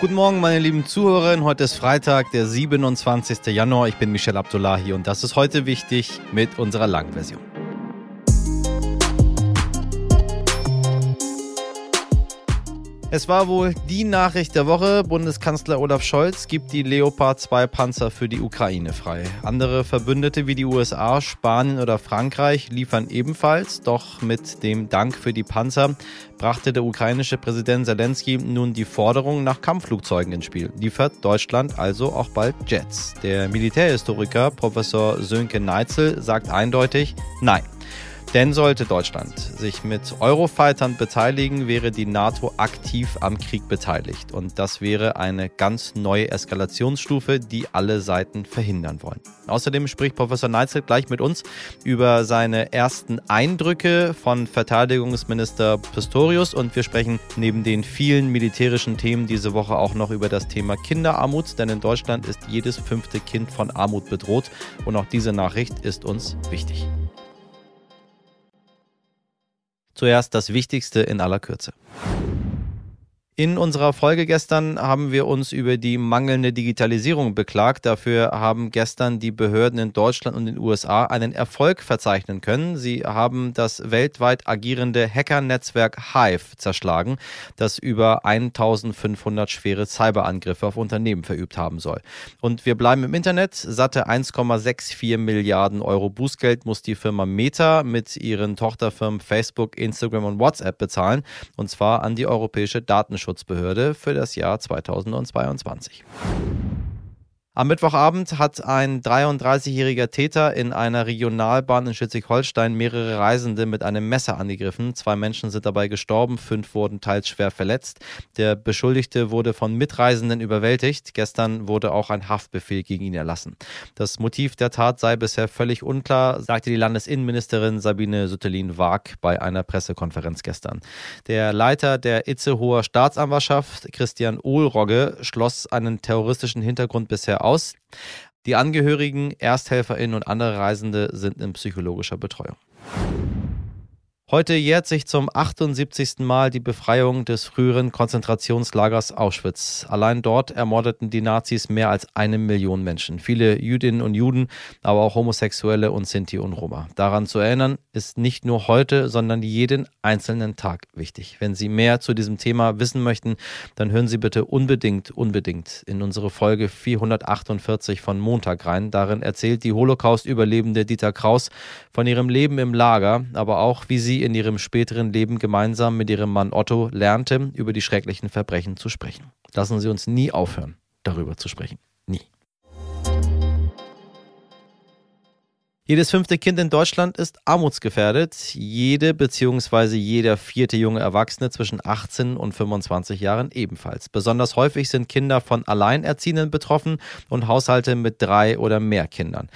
Guten Morgen, meine lieben Zuhörerinnen. Heute ist Freitag, der 27. Januar. Ich bin Michel Abdullahi und das ist heute wichtig mit unserer Langversion. Es war wohl die Nachricht der Woche. Bundeskanzler Olaf Scholz gibt die Leopard 2 Panzer für die Ukraine frei. Andere Verbündete wie die USA, Spanien oder Frankreich liefern ebenfalls. Doch mit dem Dank für die Panzer brachte der ukrainische Präsident Zelensky nun die Forderung nach Kampfflugzeugen ins Spiel. Liefert Deutschland also auch bald Jets? Der Militärhistoriker Professor Sönke Neitzel sagt eindeutig Nein. Denn sollte Deutschland sich mit Eurofightern beteiligen, wäre die NATO aktiv am Krieg beteiligt. Und das wäre eine ganz neue Eskalationsstufe, die alle Seiten verhindern wollen. Außerdem spricht Professor Neitzel gleich mit uns über seine ersten Eindrücke von Verteidigungsminister Pistorius und wir sprechen neben den vielen militärischen Themen diese Woche auch noch über das Thema Kinderarmut, denn in Deutschland ist jedes fünfte Kind von Armut bedroht und auch diese Nachricht ist uns wichtig. Zuerst das Wichtigste in aller Kürze. In unserer Folge gestern haben wir uns über die mangelnde Digitalisierung beklagt. Dafür haben gestern die Behörden in Deutschland und den USA einen Erfolg verzeichnen können. Sie haben das weltweit agierende Hackernetzwerk Hive zerschlagen, das über 1500 schwere Cyberangriffe auf Unternehmen verübt haben soll. Und wir bleiben im Internet. Satte 1,64 Milliarden Euro Bußgeld muss die Firma Meta mit ihren Tochterfirmen Facebook, Instagram und WhatsApp bezahlen. Und zwar an die Europäische Datenschutz Datenschutzbehörde für das Jahr 2022. Am Mittwochabend hat ein 33-jähriger Täter in einer Regionalbahn in Schleswig-Holstein mehrere Reisende mit einem Messer angegriffen. Zwei Menschen sind dabei gestorben, fünf wurden teils schwer verletzt. Der Beschuldigte wurde von Mitreisenden überwältigt. Gestern wurde auch ein Haftbefehl gegen ihn erlassen. Das Motiv der Tat sei bisher völlig unklar, sagte die Landesinnenministerin Sabine Süttelin-Waag bei einer Pressekonferenz gestern. Der Leiter der Itzehoer Staatsanwaltschaft, Christian Ohlrogge, schloss einen terroristischen Hintergrund bisher aus. Die Angehörigen, ErsthelferInnen und andere Reisende sind in psychologischer Betreuung. Heute jährt sich zum 78. Mal die Befreiung des früheren Konzentrationslagers Auschwitz. Allein dort ermordeten die Nazis mehr als eine Million Menschen. Viele Jüdinnen und Juden, aber auch Homosexuelle und Sinti und Roma. Daran zu erinnern ist nicht nur heute, sondern jeden einzelnen Tag wichtig. Wenn Sie mehr zu diesem Thema wissen möchten, dann hören Sie bitte unbedingt, unbedingt in unsere Folge 448 von Montag rein. Darin erzählt die Holocaust-Überlebende Dieter Kraus von ihrem Leben im Lager, aber auch wie sie in ihrem späteren Leben gemeinsam mit ihrem Mann Otto lernte, über die schrecklichen Verbrechen zu sprechen. Lassen Sie uns nie aufhören, darüber zu sprechen. Nie. Jedes fünfte Kind in Deutschland ist armutsgefährdet. Jede bzw. jeder vierte junge Erwachsene zwischen 18 und 25 Jahren ebenfalls. Besonders häufig sind Kinder von Alleinerziehenden betroffen und Haushalte mit drei oder mehr Kindern.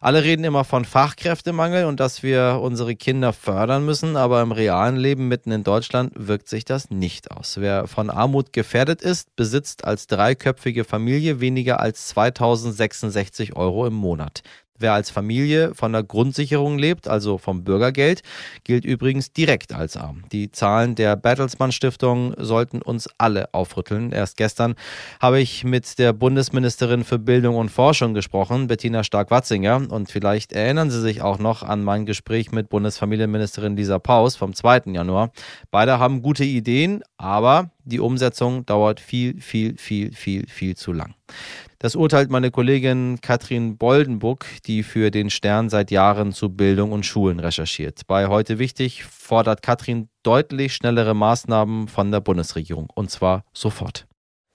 Alle reden immer von Fachkräftemangel und dass wir unsere Kinder fördern müssen, aber im realen Leben mitten in Deutschland wirkt sich das nicht aus. Wer von Armut gefährdet ist, besitzt als dreiköpfige Familie weniger als 2066 Euro im Monat. Wer als Familie von der Grundsicherung lebt, also vom Bürgergeld, gilt übrigens direkt als arm. Die Zahlen der Bertelsmann Stiftung sollten uns alle aufrütteln. Erst gestern habe ich mit der Bundesministerin für Bildung und Forschung gesprochen, Bettina Stark-Watzinger. Und vielleicht erinnern Sie sich auch noch an mein Gespräch mit Bundesfamilienministerin Lisa Paus vom 2. Januar. Beide haben gute Ideen, aber die Umsetzung dauert viel, viel, viel, viel, viel zu lang. Das urteilt meine Kollegin Katrin Boldenbuck, die für den Stern seit Jahren zu Bildung und Schulen recherchiert. Bei heute wichtig fordert Katrin deutlich schnellere Maßnahmen von der Bundesregierung und zwar sofort.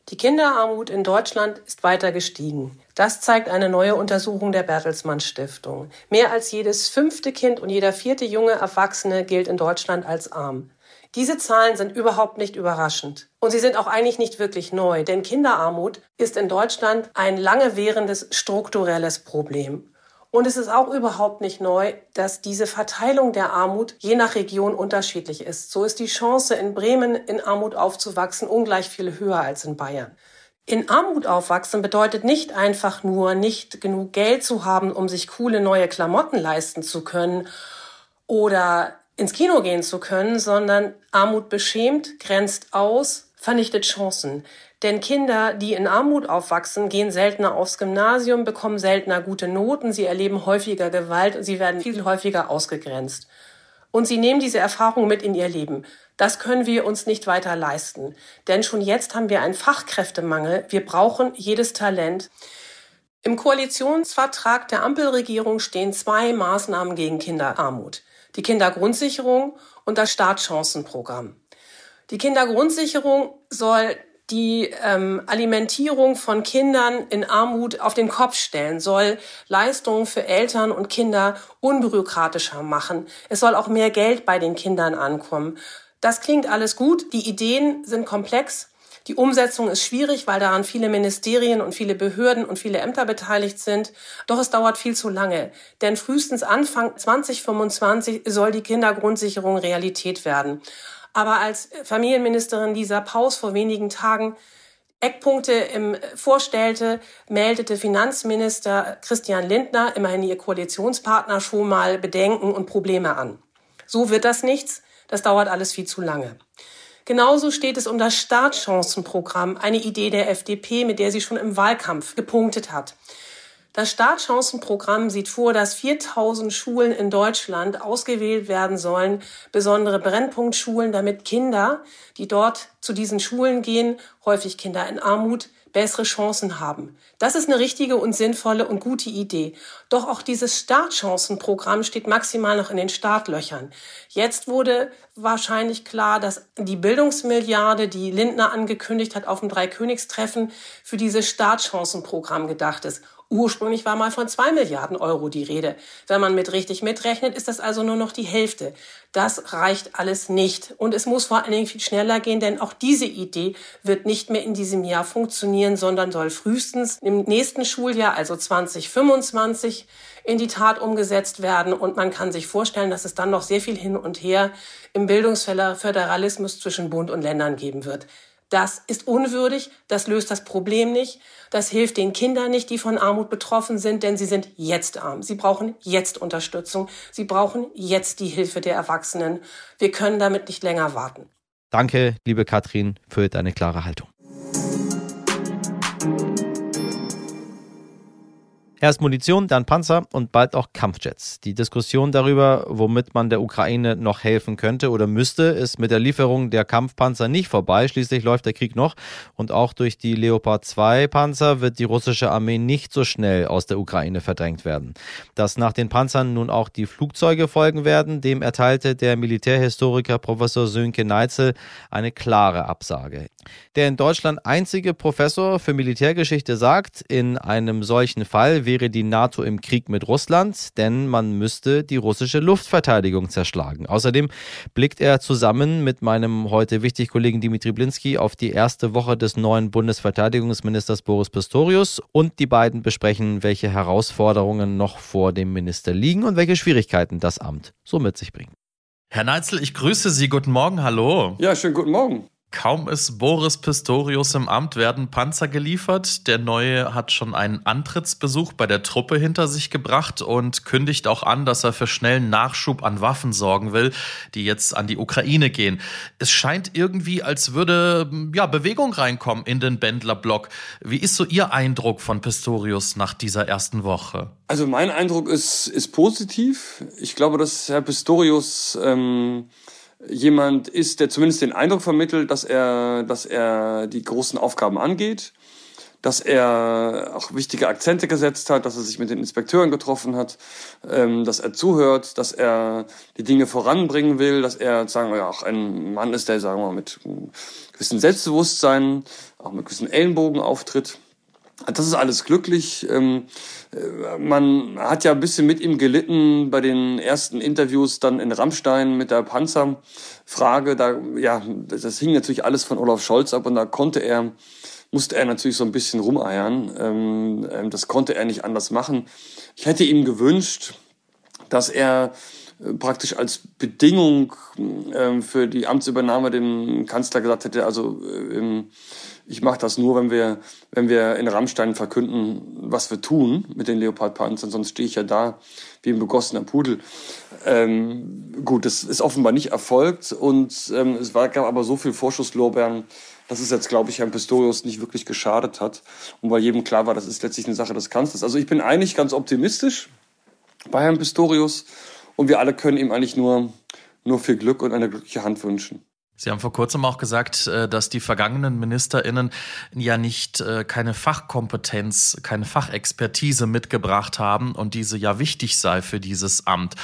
Die Kinderarmut in Deutschland ist weiter gestiegen. Das zeigt eine neue Untersuchung der Bertelsmann Stiftung. Mehr als jedes fünfte Kind und jeder vierte junge Erwachsene gilt in Deutschland als arm. Diese Zahlen sind überhaupt nicht überraschend. Und sie sind auch eigentlich nicht wirklich neu, denn Kinderarmut ist in Deutschland ein lange währendes strukturelles Problem. Und es ist auch überhaupt nicht neu, dass diese Verteilung der Armut je nach Region unterschiedlich ist. So ist die Chance, in Bremen in Armut aufzuwachsen, ungleich viel höher als in Bayern. In Armut aufwachsen bedeutet nicht einfach nur, nicht genug Geld zu haben, um sich coole neue Klamotten leisten zu können oder ins Kino gehen zu können, sondern Armut beschämt, grenzt aus, vernichtet Chancen. Denn Kinder, die in Armut aufwachsen, gehen seltener aufs Gymnasium, bekommen seltener gute Noten, sie erleben häufiger Gewalt und sie werden viel häufiger ausgegrenzt. Und sie nehmen diese Erfahrung mit in ihr Leben. Das können wir uns nicht weiter leisten. Denn schon jetzt haben wir einen Fachkräftemangel. Wir brauchen jedes Talent. Im Koalitionsvertrag der Ampelregierung stehen zwei Maßnahmen gegen Kinderarmut. Die Kindergrundsicherung und das Startchancenprogramm. Die Kindergrundsicherung soll die ähm, Alimentierung von Kindern in Armut auf den Kopf stellen, soll Leistungen für Eltern und Kinder unbürokratischer machen. Es soll auch mehr Geld bei den Kindern ankommen. Das klingt alles gut. Die Ideen sind komplex. Die Umsetzung ist schwierig, weil daran viele Ministerien und viele Behörden und viele Ämter beteiligt sind. Doch es dauert viel zu lange. Denn frühestens Anfang 2025 soll die Kindergrundsicherung Realität werden. Aber als Familienministerin Lisa Paus vor wenigen Tagen Eckpunkte im vorstellte, meldete Finanzminister Christian Lindner, immerhin ihr Koalitionspartner, schon mal Bedenken und Probleme an. So wird das nichts. Das dauert alles viel zu lange. Genauso steht es um das Startchancenprogramm, eine Idee der FDP, mit der sie schon im Wahlkampf gepunktet hat. Das Startchancenprogramm sieht vor, dass 4000 Schulen in Deutschland ausgewählt werden sollen, besondere Brennpunktschulen, damit Kinder, die dort zu diesen Schulen gehen, häufig Kinder in Armut, bessere Chancen haben. Das ist eine richtige und sinnvolle und gute Idee. Doch auch dieses Startchancenprogramm steht maximal noch in den Startlöchern. Jetzt wurde wahrscheinlich klar, dass die Bildungsmilliarde, die Lindner angekündigt hat auf dem Dreikönigstreffen, für dieses Startchancenprogramm gedacht ist. Ursprünglich war mal von zwei Milliarden Euro die Rede. Wenn man mit richtig mitrechnet, ist das also nur noch die Hälfte. Das reicht alles nicht. Und es muss vor allen Dingen viel schneller gehen, denn auch diese Idee wird nicht mehr in diesem Jahr funktionieren, sondern soll frühestens im nächsten Schuljahr, also 2025, in die Tat umgesetzt werden. Und man kann sich vorstellen, dass es dann noch sehr viel hin und her im Bildungsföderalismus zwischen Bund und Ländern geben wird. Das ist unwürdig, das löst das Problem nicht, das hilft den Kindern nicht, die von Armut betroffen sind, denn sie sind jetzt arm. Sie brauchen jetzt Unterstützung, sie brauchen jetzt die Hilfe der Erwachsenen. Wir können damit nicht länger warten. Danke, liebe Katrin, für deine klare Haltung. Erst Munition, dann Panzer und bald auch Kampfjets. Die Diskussion darüber, womit man der Ukraine noch helfen könnte oder müsste, ist mit der Lieferung der Kampfpanzer nicht vorbei. Schließlich läuft der Krieg noch und auch durch die Leopard 2 Panzer wird die russische Armee nicht so schnell aus der Ukraine verdrängt werden. Dass nach den Panzern nun auch die Flugzeuge folgen werden, dem erteilte der Militärhistoriker Professor Sönke Neitzel eine klare Absage. Der in Deutschland einzige Professor für Militärgeschichte sagt, in einem solchen Fall wäre die NATO im Krieg mit Russland, denn man müsste die russische Luftverteidigung zerschlagen. Außerdem blickt er zusammen mit meinem heute wichtig Kollegen Dimitri Blinski auf die erste Woche des neuen Bundesverteidigungsministers Boris Pistorius und die beiden besprechen, welche Herausforderungen noch vor dem Minister liegen und welche Schwierigkeiten das Amt so mit sich bringt. Herr Neitzel, ich grüße Sie. Guten Morgen, hallo. Ja, schönen guten Morgen. Kaum ist Boris Pistorius im Amt, werden Panzer geliefert. Der Neue hat schon einen Antrittsbesuch bei der Truppe hinter sich gebracht und kündigt auch an, dass er für schnellen Nachschub an Waffen sorgen will, die jetzt an die Ukraine gehen. Es scheint irgendwie, als würde ja, Bewegung reinkommen in den Bändlerblock. Wie ist so Ihr Eindruck von Pistorius nach dieser ersten Woche? Also mein Eindruck ist, ist positiv. Ich glaube, dass Herr Pistorius ähm, jemand ist, der zumindest den Eindruck vermittelt, dass er, dass er die großen Aufgaben angeht, dass er auch wichtige Akzente gesetzt hat, dass er sich mit den Inspekteuren getroffen hat, ähm, dass er zuhört, dass er die Dinge voranbringen will, dass er, sagen wir, auch ein Mann ist, der, sagen wir mal, mit gewissem Selbstbewusstsein, auch mit gewissen Ellenbogen auftritt. Das ist alles glücklich. Ähm, äh, man hat ja ein bisschen mit ihm gelitten bei den ersten Interviews dann in Rammstein mit der Panzerfrage. Da, ja, das hing natürlich alles von Olaf Scholz ab und da konnte er, musste er natürlich so ein bisschen rumeiern. Ähm, ähm, das konnte er nicht anders machen. Ich hätte ihm gewünscht, dass er äh, praktisch als Bedingung für die Amtsübernahme dem Kanzler gesagt hätte, also äh, ich mache das nur, wenn wir, wenn wir in Rammstein verkünden, was wir tun mit den Leopardpanzern, sonst stehe ich ja da wie ein begossener Pudel. Ähm, gut, das ist offenbar nicht erfolgt und ähm, es war, gab aber so viel Vorschusslorbeeren, dass es jetzt, glaube ich, Herrn Pistorius nicht wirklich geschadet hat und weil jedem klar war, das ist letztlich eine Sache des Kanzlers. Also ich bin eigentlich ganz optimistisch bei Herrn Pistorius und wir alle können ihm eigentlich nur, nur viel Glück und eine glückliche Hand wünschen. Sie haben vor kurzem auch gesagt, äh, dass die vergangenen MinisterInnen ja nicht äh, keine Fachkompetenz, keine Fachexpertise mitgebracht haben und diese ja wichtig sei für dieses Amt.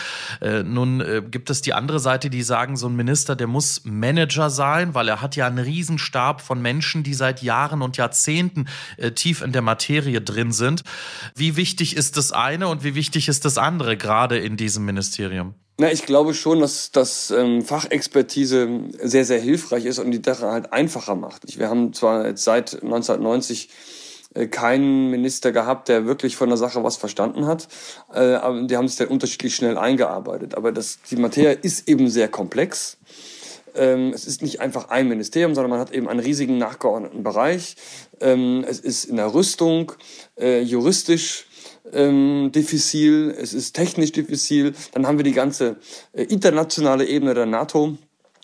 Äh, nun gibt es die andere Seite, die sagen, so ein Minister, der muss Manager sein, weil er hat ja einen Riesenstab von Menschen, die seit Jahren und Jahrzehnten tief in der Materie drin sind. Wie wichtig ist das eine und wie wichtig ist das andere, gerade in diesem Ministerium? Na, ich glaube schon, dass, dass ähm, Fachexpertise sehr, sehr hilfreich ist und die Sache halt einfacher macht. Wir haben zwar jetzt seit 1990 äh, keinen Minister gehabt, der wirklich von der Sache was verstanden hat, äh, die haben sich dann unterschiedlich schnell eingearbeitet. Aber das, die Materie ist eben sehr komplex. Ähm, es ist nicht einfach ein Ministerium, sondern man hat eben einen riesigen nachgeordneten Bereich. Ähm, es ist in der Rüstung, äh, juristisch, ähm, diffizil, es ist technisch diffizil. Dann haben wir die ganze äh, internationale Ebene der NATO.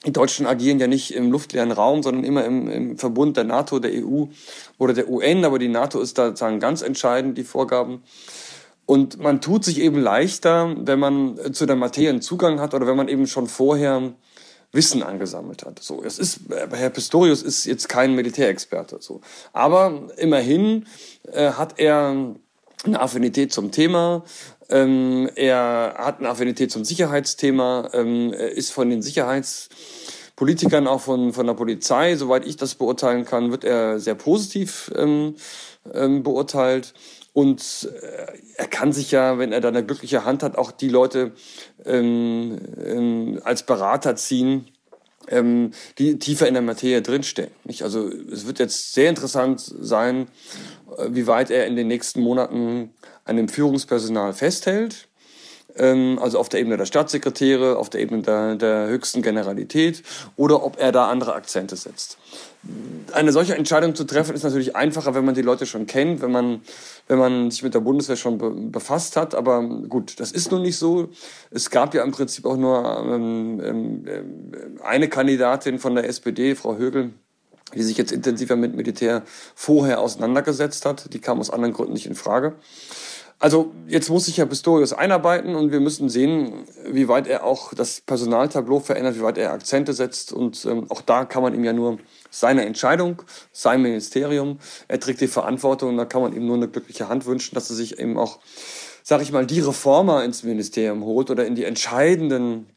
Die Deutschen agieren ja nicht im luftleeren Raum, sondern immer im, im Verbund der NATO, der EU oder der UN. Aber die NATO ist da sozusagen ganz entscheidend, die Vorgaben. Und man tut sich eben leichter, wenn man äh, zu der Materie einen Zugang hat oder wenn man eben schon vorher Wissen angesammelt hat. So, es ist äh, Herr Pistorius ist jetzt kein Militärexperte, so, aber immerhin äh, hat er eine Affinität zum Thema. Ähm, er hat eine Affinität zum Sicherheitsthema, ähm, ist von den Sicherheitspolitikern, auch von, von der Polizei, soweit ich das beurteilen kann, wird er sehr positiv ähm, ähm, beurteilt. Und äh, er kann sich ja, wenn er da eine glückliche Hand hat, auch die Leute ähm, ähm, als Berater ziehen, ähm, die tiefer in der Materie drinstehen. Nicht? Also es wird jetzt sehr interessant sein, äh, wie weit er in den nächsten Monaten an dem Führungspersonal festhält. Ähm, also auf der Ebene der Staatssekretäre, auf der Ebene der, der höchsten Generalität oder ob er da andere Akzente setzt. Eine solche Entscheidung zu treffen ist natürlich einfacher, wenn man die Leute schon kennt, wenn man, wenn man sich mit der Bundeswehr schon be befasst hat. Aber gut, das ist nun nicht so. Es gab ja im Prinzip auch nur ähm, ähm, eine Kandidatin von der SPD, Frau Högel, die sich jetzt intensiver mit Militär vorher auseinandergesetzt hat. Die kam aus anderen Gründen nicht in Frage. Also jetzt muss sich Herr Pistorius einarbeiten und wir müssen sehen, wie weit er auch das Personaltableau verändert, wie weit er Akzente setzt. Und ähm, auch da kann man ihm ja nur seine Entscheidung, sein Ministerium, er trägt die Verantwortung und da kann man ihm nur eine glückliche Hand wünschen, dass er sich eben auch, sag ich mal, die Reformer ins Ministerium holt oder in die entscheidenden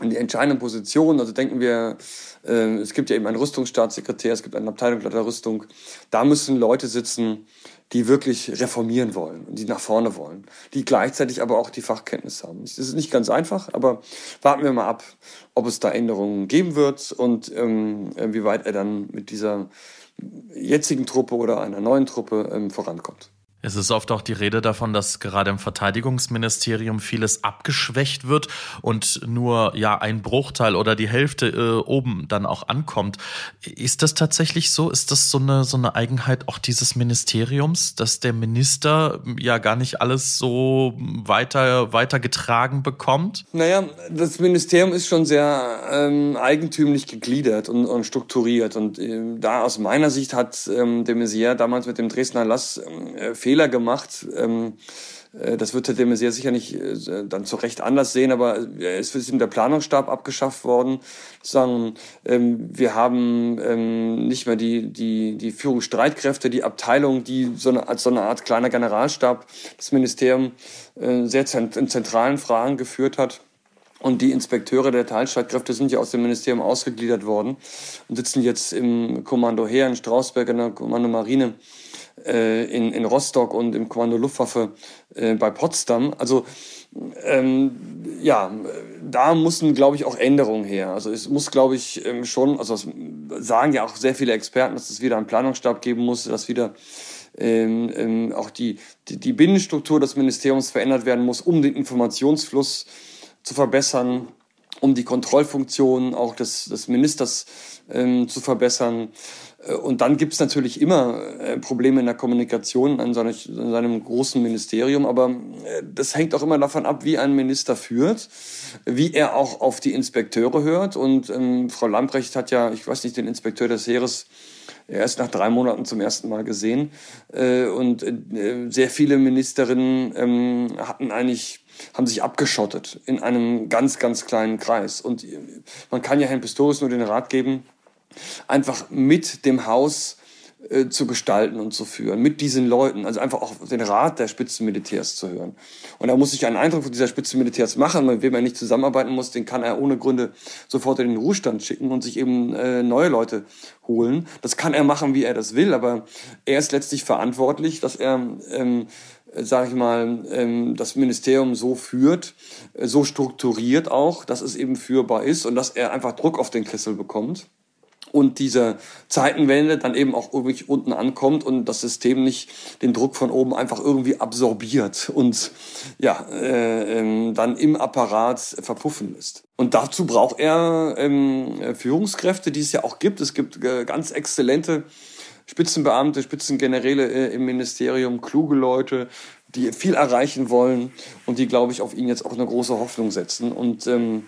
in die entscheidenden Positionen. Also denken wir, äh, es gibt ja eben einen Rüstungsstaatssekretär, es gibt einen Abteilungsleiter Rüstung. Da müssen Leute sitzen, die wirklich reformieren wollen und die nach vorne wollen, die gleichzeitig aber auch die Fachkenntnis haben. Das ist nicht ganz einfach, aber warten wir mal ab, ob es da Änderungen geben wird und ähm, wie weit er dann mit dieser jetzigen Truppe oder einer neuen Truppe ähm, vorankommt. Es ist oft auch die Rede davon, dass gerade im Verteidigungsministerium vieles abgeschwächt wird und nur ja ein Bruchteil oder die Hälfte äh, oben dann auch ankommt. Ist das tatsächlich so? Ist das so eine so eine Eigenheit auch dieses Ministeriums, dass der Minister ja gar nicht alles so weiter weitergetragen bekommt? Naja, das Ministerium ist schon sehr ähm, eigentümlich gegliedert und, und strukturiert und äh, da aus meiner Sicht hat ähm, de Maizière damals mit dem Dresdner Lass äh, Fehler gemacht. Ähm, äh, das wird Herr de Maizière sicher nicht äh, dann zu Recht anders sehen, aber es ist ihm der Planungsstab abgeschafft worden. Sagen, ähm, wir haben ähm, nicht mehr die, die, die Führungsstreitkräfte, die Abteilung, die so eine, als so eine Art kleiner Generalstab das Ministerium äh, sehr in zentralen Fragen geführt hat. Und die Inspekteure der Teilstreitkräfte sind ja aus dem Ministerium ausgegliedert worden und sitzen jetzt im Kommando Heer in Strausberg, in der Kommando Marine äh, in, in Rostock und im Kommando Luftwaffe äh, bei Potsdam. Also ähm, ja, da mussten, glaube ich, auch Änderungen her. Also es muss, glaube ich, ähm, schon, also das sagen ja auch sehr viele Experten, dass es wieder einen Planungsstab geben muss, dass wieder ähm, ähm, auch die, die, die Binnenstruktur des Ministeriums verändert werden muss, um den Informationsfluss zu verbessern, um die Kontrollfunktion auch des, des Ministers ähm, zu verbessern. Äh, und dann gibt es natürlich immer äh, Probleme in der Kommunikation an, seine, seinem großen Ministerium, aber äh, das hängt auch immer davon ab, wie ein Minister führt, wie er auch auf die Inspekteure hört. Und ähm, Frau Lambrecht hat ja, ich weiß nicht, den Inspekteur des Heeres erst nach drei Monaten zum ersten Mal gesehen. Äh, und äh, sehr viele Ministerinnen ähm, hatten eigentlich haben sich abgeschottet in einem ganz, ganz kleinen Kreis. Und man kann ja Herrn Pistorius nur den Rat geben, einfach mit dem Haus äh, zu gestalten und zu führen, mit diesen Leuten, also einfach auch den Rat der Spitzenmilitärs zu hören. Und da muss ich einen Eindruck von dieser Spitzenmilitärs machen, mit wem er nicht zusammenarbeiten muss, den kann er ohne Gründe sofort in den Ruhestand schicken und sich eben äh, neue Leute holen. Das kann er machen, wie er das will, aber er ist letztlich verantwortlich, dass er ähm, sage ich mal, ähm, das Ministerium so führt, äh, so strukturiert auch, dass es eben führbar ist und dass er einfach Druck auf den Kessel bekommt und diese Zeitenwende dann eben auch irgendwie unten ankommt und das System nicht den Druck von oben einfach irgendwie absorbiert und ja äh, ähm, dann im Apparat verpuffen lässt. Und dazu braucht er ähm, Führungskräfte, die es ja auch gibt. Es gibt äh, ganz exzellente Spitzenbeamte, Spitzengeneräle äh, im Ministerium, kluge Leute, die viel erreichen wollen und die, glaube ich, auf ihn jetzt auch eine große Hoffnung setzen. Und ähm, äh,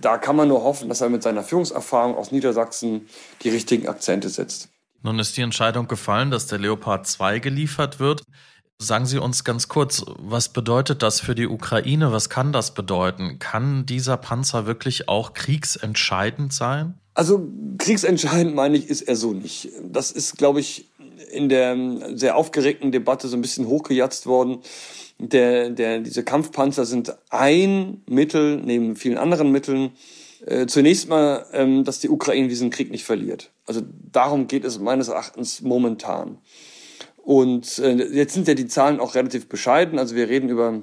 da kann man nur hoffen, dass er mit seiner Führungserfahrung aus Niedersachsen die richtigen Akzente setzt. Nun ist die Entscheidung gefallen, dass der Leopard 2 geliefert wird. Sagen Sie uns ganz kurz, was bedeutet das für die Ukraine? Was kann das bedeuten? Kann dieser Panzer wirklich auch kriegsentscheidend sein? Also kriegsentscheidend meine ich, ist er so nicht. Das ist, glaube ich, in der sehr aufgeregten Debatte so ein bisschen hochgejatzt worden der, der, diese Kampfpanzer sind ein Mittel neben vielen anderen Mitteln. Äh, zunächst mal, ähm, dass die Ukraine diesen Krieg nicht verliert. Also darum geht es meines Erachtens momentan. Und äh, jetzt sind ja die Zahlen auch relativ bescheiden. Also wir reden über,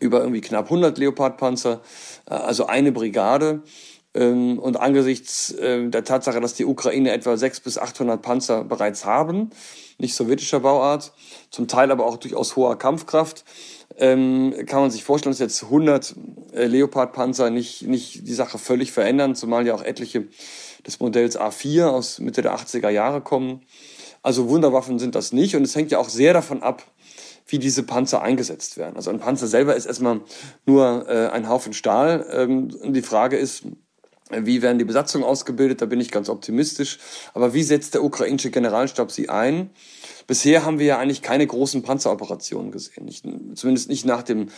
über irgendwie knapp 100 Leopardpanzer, äh, also eine Brigade. Ähm, und angesichts äh, der Tatsache, dass die Ukraine etwa 600 bis 800 Panzer bereits haben, nicht sowjetischer Bauart, zum Teil aber auch durchaus hoher Kampfkraft, ähm, kann man sich vorstellen, dass jetzt 100 äh, Leopard-Panzer nicht, nicht die Sache völlig verändern, zumal ja auch etliche des Modells A4 aus Mitte der 80er Jahre kommen. Also Wunderwaffen sind das nicht und es hängt ja auch sehr davon ab, wie diese Panzer eingesetzt werden. Also ein Panzer selber ist erstmal nur äh, ein Haufen Stahl. Ähm, die Frage ist, wie werden die Besatzungen ausgebildet? Da bin ich ganz optimistisch. Aber wie setzt der ukrainische Generalstab sie ein? Bisher haben wir ja eigentlich keine großen Panzeroperationen gesehen. Nicht, zumindest nicht nach dem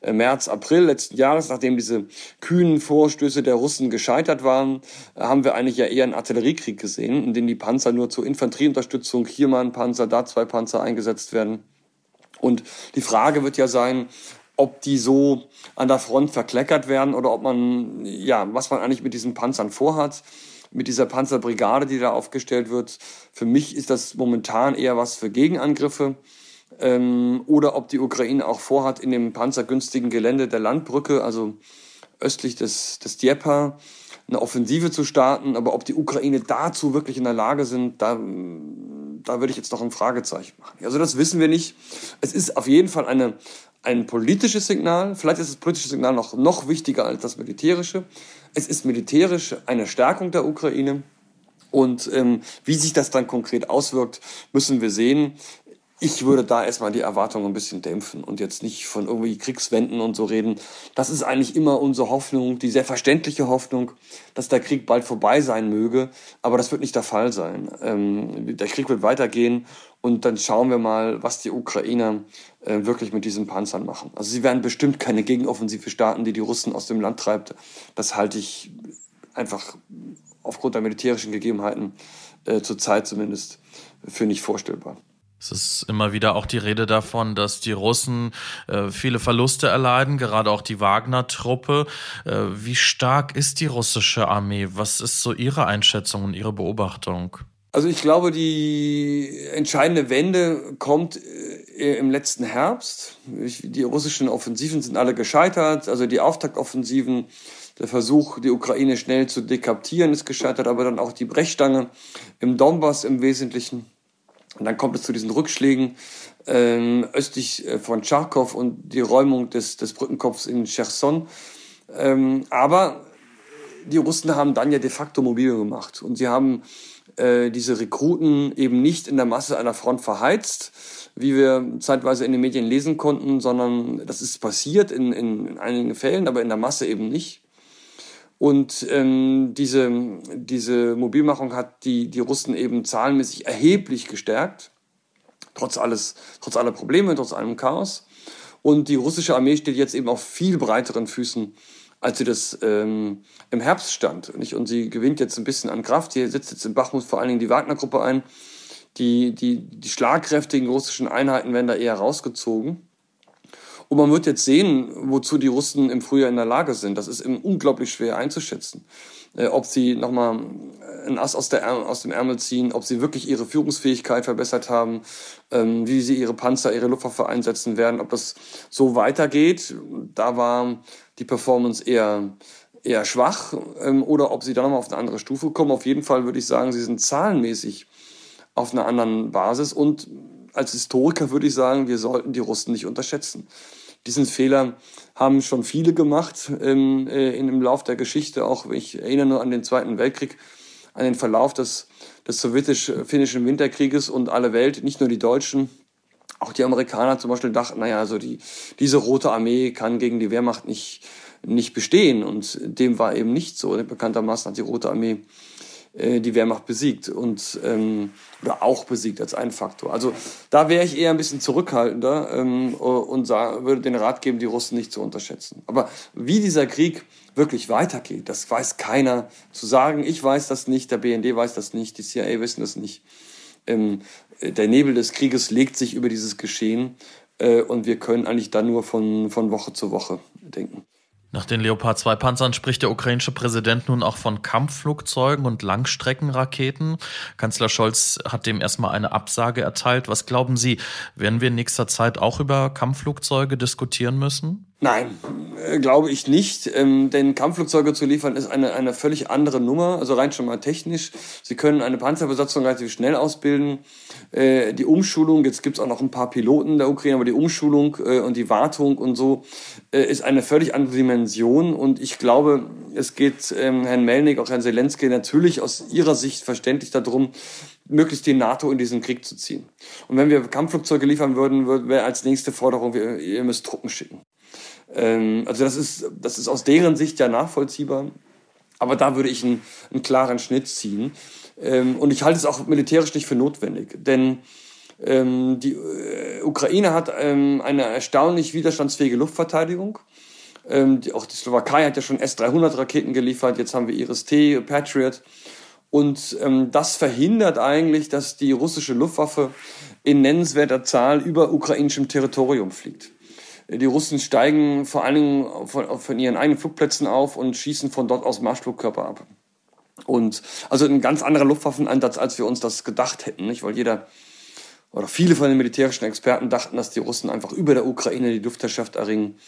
äh, März, April letzten Jahres, nachdem diese kühnen Vorstöße der Russen gescheitert waren, äh, haben wir eigentlich ja eher einen Artilleriekrieg gesehen, in dem die Panzer nur zur Infanterieunterstützung, hier mal ein Panzer, da zwei Panzer eingesetzt werden. Und die Frage wird ja sein, ob die so an der Front verkleckert werden oder ob man, ja, was man eigentlich mit diesen Panzern vorhat, mit dieser Panzerbrigade, die da aufgestellt wird. Für mich ist das momentan eher was für Gegenangriffe. Ähm, oder ob die Ukraine auch vorhat, in dem panzergünstigen Gelände der Landbrücke, also östlich des, des Dnieper, eine Offensive zu starten. Aber ob die Ukraine dazu wirklich in der Lage sind, da, da würde ich jetzt noch ein Fragezeichen machen. Also das wissen wir nicht. Es ist auf jeden Fall eine, ein politisches Signal. Vielleicht ist das politische Signal noch, noch wichtiger als das militärische. Es ist militärisch eine Stärkung der Ukraine. Und ähm, wie sich das dann konkret auswirkt, müssen wir sehen ich würde da erstmal die Erwartungen ein bisschen dämpfen und jetzt nicht von irgendwie Kriegswenden und so reden. Das ist eigentlich immer unsere Hoffnung, die sehr verständliche Hoffnung, dass der Krieg bald vorbei sein möge. Aber das wird nicht der Fall sein. Ähm, der Krieg wird weitergehen und dann schauen wir mal, was die Ukrainer äh, wirklich mit diesen Panzern machen. Also sie werden bestimmt keine Gegenoffensive starten, die die Russen aus dem Land treibt. Das halte ich einfach aufgrund der militärischen Gegebenheiten äh, zurzeit zumindest für nicht vorstellbar. Es ist immer wieder auch die Rede davon, dass die Russen äh, viele Verluste erleiden, gerade auch die Wagner-Truppe. Äh, wie stark ist die russische Armee? Was ist so Ihre Einschätzung und Ihre Beobachtung? Also ich glaube, die entscheidende Wende kommt äh, im letzten Herbst. Die russischen Offensiven sind alle gescheitert. Also die Auftaktoffensiven, der Versuch, die Ukraine schnell zu dekaptieren, ist gescheitert, aber dann auch die Brechstange im Donbass im Wesentlichen. Und dann kommt es zu diesen Rückschlägen ähm, östlich äh, von Charkow und die Räumung des, des Brückenkopfs in Cherson. Ähm, aber die Russen haben dann ja de facto mobil gemacht und sie haben äh, diese Rekruten eben nicht in der Masse einer Front verheizt, wie wir zeitweise in den Medien lesen konnten, sondern das ist passiert in, in, in einigen Fällen, aber in der Masse eben nicht. Und ähm, diese, diese Mobilmachung hat die, die Russen eben zahlenmäßig erheblich gestärkt, trotz, alles, trotz aller Probleme, trotz allem Chaos. Und die russische Armee steht jetzt eben auf viel breiteren Füßen, als sie das ähm, im Herbst stand. Nicht? Und sie gewinnt jetzt ein bisschen an Kraft. Hier sitzt jetzt in Bachmut vor allen Dingen die Wagner-Gruppe ein. Die, die, die schlagkräftigen russischen Einheiten werden da eher rausgezogen. Und man wird jetzt sehen, wozu die Russen im Frühjahr in der Lage sind. Das ist eben unglaublich schwer einzuschätzen. Äh, ob sie nochmal ein Ass aus, der, aus dem Ärmel ziehen, ob sie wirklich ihre Führungsfähigkeit verbessert haben, ähm, wie sie ihre Panzer, ihre Luftwaffe einsetzen werden, ob das so weitergeht. Da war die Performance eher, eher schwach ähm, oder ob sie dann nochmal auf eine andere Stufe kommen. Auf jeden Fall würde ich sagen, sie sind zahlenmäßig auf einer anderen Basis und als Historiker würde ich sagen, wir sollten die Russen nicht unterschätzen. Diesen Fehler haben schon viele gemacht ähm, äh, im Lauf der Geschichte. Auch ich erinnere nur an den Zweiten Weltkrieg, an den Verlauf des, des sowjetisch-finnischen Winterkrieges und alle Welt, nicht nur die Deutschen, auch die Amerikaner zum Beispiel dachten, naja, also die, diese Rote Armee kann gegen die Wehrmacht nicht, nicht bestehen. Und dem war eben nicht so. Bekanntermaßen hat die Rote Armee die Wehrmacht besiegt und ähm, oder auch besiegt als ein Faktor. Also da wäre ich eher ein bisschen zurückhaltender ähm, und sah, würde den Rat geben, die Russen nicht zu unterschätzen. Aber wie dieser Krieg wirklich weitergeht, das weiß keiner zu sagen. Ich weiß das nicht, der BND weiß das nicht, die CIA wissen das nicht. Ähm, der Nebel des Krieges legt sich über dieses Geschehen äh, und wir können eigentlich dann nur von, von Woche zu Woche denken. Nach den Leopard 2 Panzern spricht der ukrainische Präsident nun auch von Kampfflugzeugen und Langstreckenraketen. Kanzler Scholz hat dem erstmal eine Absage erteilt. Was glauben Sie, werden wir in nächster Zeit auch über Kampfflugzeuge diskutieren müssen? Nein, äh, glaube ich nicht. Ähm, denn Kampfflugzeuge zu liefern ist eine, eine völlig andere Nummer, also rein schon mal technisch. Sie können eine Panzerbesatzung relativ schnell ausbilden. Äh, die Umschulung, jetzt gibt's auch noch ein paar Piloten der Ukraine, aber die Umschulung äh, und die Wartung und so äh, ist eine völlig andere Dimension. Und ich glaube, es geht ähm, Herrn Melnik, auch Herrn Zelensky natürlich aus ihrer Sicht verständlich darum, möglichst die NATO in diesen Krieg zu ziehen. Und wenn wir Kampfflugzeuge liefern würden, wäre als nächste Forderung, wir, ihr müsst Truppen schicken. Ähm, also das ist, das ist aus deren Sicht ja nachvollziehbar. Aber da würde ich einen, einen klaren Schnitt ziehen. Ähm, und ich halte es auch militärisch nicht für notwendig. Denn ähm, die äh, Ukraine hat ähm, eine erstaunlich widerstandsfähige Luftverteidigung. Ähm, die, auch die Slowakei hat ja schon S-300-Raketen geliefert. Jetzt haben wir Iris-T, Patriot. Und ähm, das verhindert eigentlich, dass die russische Luftwaffe in nennenswerter Zahl über ukrainischem Territorium fliegt. Die Russen steigen vor allen Dingen von, von ihren eigenen Flugplätzen auf und schießen von dort aus Marschflugkörper ab. Und also ein ganz anderer Luftwaffeneinsatz, als wir uns das gedacht hätten, nicht? Weil jeder oder viele von den militärischen Experten dachten, dass die Russen einfach über der Ukraine die Luftherrschaft erringen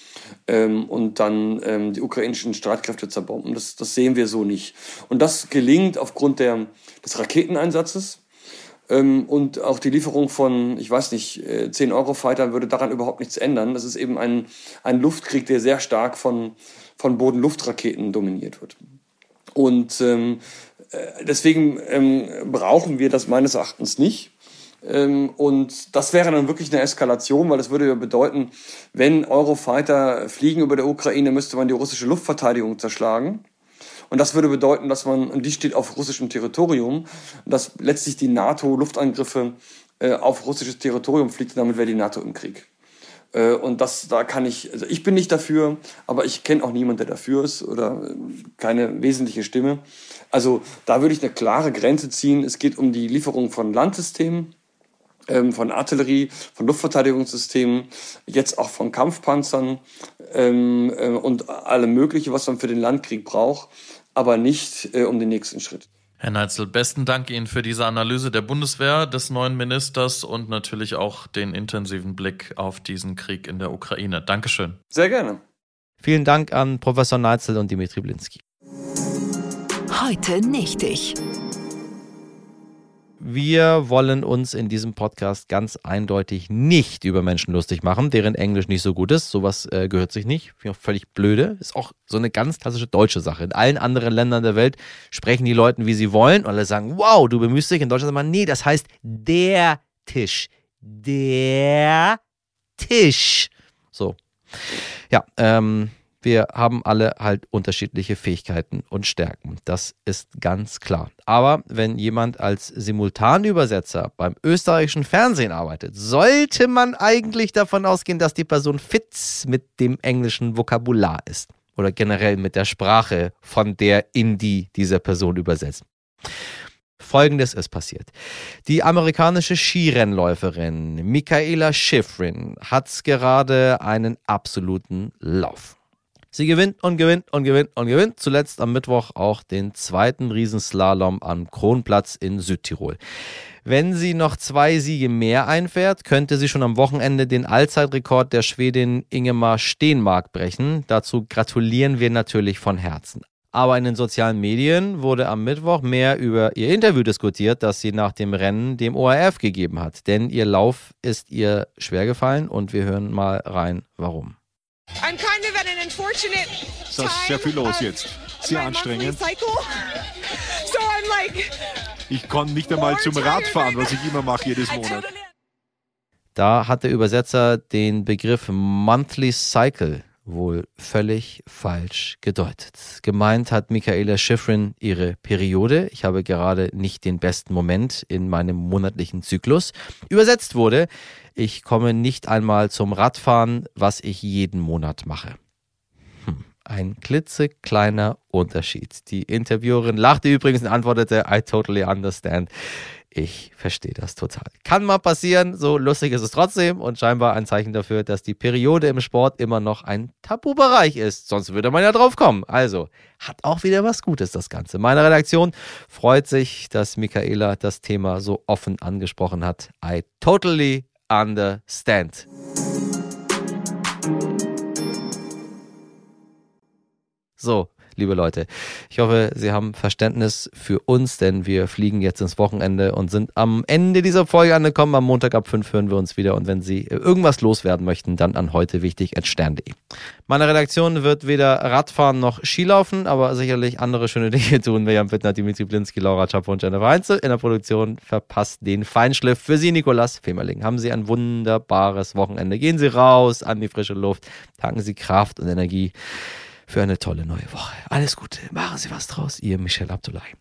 ähm, und dann ähm, die ukrainischen Streitkräfte zerbomben. Das, das sehen wir so nicht. Und das gelingt aufgrund der, des Raketeneinsatzes. Ähm, und auch die Lieferung von, ich weiß nicht, 10 äh, Euro-Fighter würde daran überhaupt nichts ändern. Das ist eben ein, ein Luftkrieg, der sehr stark von, von Boden-Luftraketen dominiert wird. Und ähm, äh, deswegen ähm, brauchen wir das meines Erachtens nicht. Ähm, und das wäre dann wirklich eine Eskalation, weil das würde ja bedeuten, wenn Eurofighter fliegen über der Ukraine, müsste man die russische Luftverteidigung zerschlagen. Und das würde bedeuten, dass man, und die steht auf russischem Territorium, dass letztlich die NATO Luftangriffe äh, auf russisches Territorium fliegt, damit wäre die NATO im Krieg. Äh, und das, da kann ich, also ich bin nicht dafür, aber ich kenne auch niemanden, der dafür ist oder äh, keine wesentliche Stimme. Also da würde ich eine klare Grenze ziehen. Es geht um die Lieferung von Landsystemen, ähm, von Artillerie, von Luftverteidigungssystemen, jetzt auch von Kampfpanzern ähm, äh, und allem Mögliche, was man für den Landkrieg braucht aber nicht äh, um den nächsten Schritt. Herr Neitzel, besten Dank Ihnen für diese Analyse der Bundeswehr, des neuen Ministers und natürlich auch den intensiven Blick auf diesen Krieg in der Ukraine. Dankeschön. Sehr gerne. Vielen Dank an Professor Neitzel und Dimitri Blinski. Heute nicht ich. Wir wollen uns in diesem Podcast ganz eindeutig nicht über Menschen lustig machen, deren Englisch nicht so gut ist. Sowas äh, gehört sich nicht. Finde ich völlig blöde. Ist auch so eine ganz klassische deutsche Sache. In allen anderen Ländern der Welt sprechen die Leute, wie sie wollen. Und alle sagen, wow, du bemühst dich. In Deutschland sagt man, nee, das heißt der Tisch. Der Tisch. So. Ja, ähm, wir haben alle halt unterschiedliche Fähigkeiten und Stärken. Das ist ganz klar. Aber wenn jemand als Simultanübersetzer beim österreichischen Fernsehen arbeitet, sollte man eigentlich davon ausgehen, dass die Person fit mit dem englischen Vokabular ist. Oder generell mit der Sprache, von der in die dieser Person übersetzt. Folgendes ist passiert. Die amerikanische Skirennläuferin Michaela Schifrin hat gerade einen absoluten Lauf. Sie gewinnt und gewinnt und gewinnt und gewinnt. Zuletzt am Mittwoch auch den zweiten Riesenslalom am Kronplatz in Südtirol. Wenn sie noch zwei Siege mehr einfährt, könnte sie schon am Wochenende den Allzeitrekord der Schwedin Ingemar Steenmark brechen. Dazu gratulieren wir natürlich von Herzen. Aber in den sozialen Medien wurde am Mittwoch mehr über ihr Interview diskutiert, das sie nach dem Rennen dem ORF gegeben hat. Denn ihr Lauf ist ihr schwer gefallen und wir hören mal rein, warum. I'm kind of at an unfortunate time. ist sehr viel los jetzt. Sehr anstrengend. So like ich kann nicht einmal zum Radfahren, was ich immer mache jedes Monat. Da hat der Übersetzer den Begriff Monthly Cycle wohl völlig falsch gedeutet. Gemeint hat Michaela Schifrin ihre Periode. Ich habe gerade nicht den besten Moment in meinem monatlichen Zyklus. Übersetzt wurde, ich komme nicht einmal zum Radfahren, was ich jeden Monat mache. Ein klitzekleiner Unterschied. Die Interviewerin lachte übrigens und antwortete, I totally understand. Ich verstehe das total. Kann mal passieren, so lustig ist es trotzdem und scheinbar ein Zeichen dafür, dass die Periode im Sport immer noch ein Tabubereich ist. Sonst würde man ja drauf kommen. Also, hat auch wieder was Gutes das Ganze. Meine Redaktion freut sich, dass Michaela das Thema so offen angesprochen hat. I totally understand. So, liebe Leute. Ich hoffe, Sie haben Verständnis für uns, denn wir fliegen jetzt ins Wochenende und sind am Ende dieser Folge angekommen. Am Montag ab 5 hören wir uns wieder und wenn Sie irgendwas loswerden möchten, dann an heute wichtig stern.de. Meine Redaktion wird weder Radfahren noch Skilaufen, aber sicherlich andere schöne Dinge tun. Mirjam Wittner, Dimitri Blinski, Laura Chapo und Jennifer Heinzel. In der Produktion verpasst den Feinschliff für Sie, Nikolas Femerling. Haben Sie ein wunderbares Wochenende. Gehen Sie raus an die frische Luft, tanken Sie Kraft und Energie für eine tolle neue Woche. Alles Gute, machen Sie was draus, Ihr Michel Abdullahi.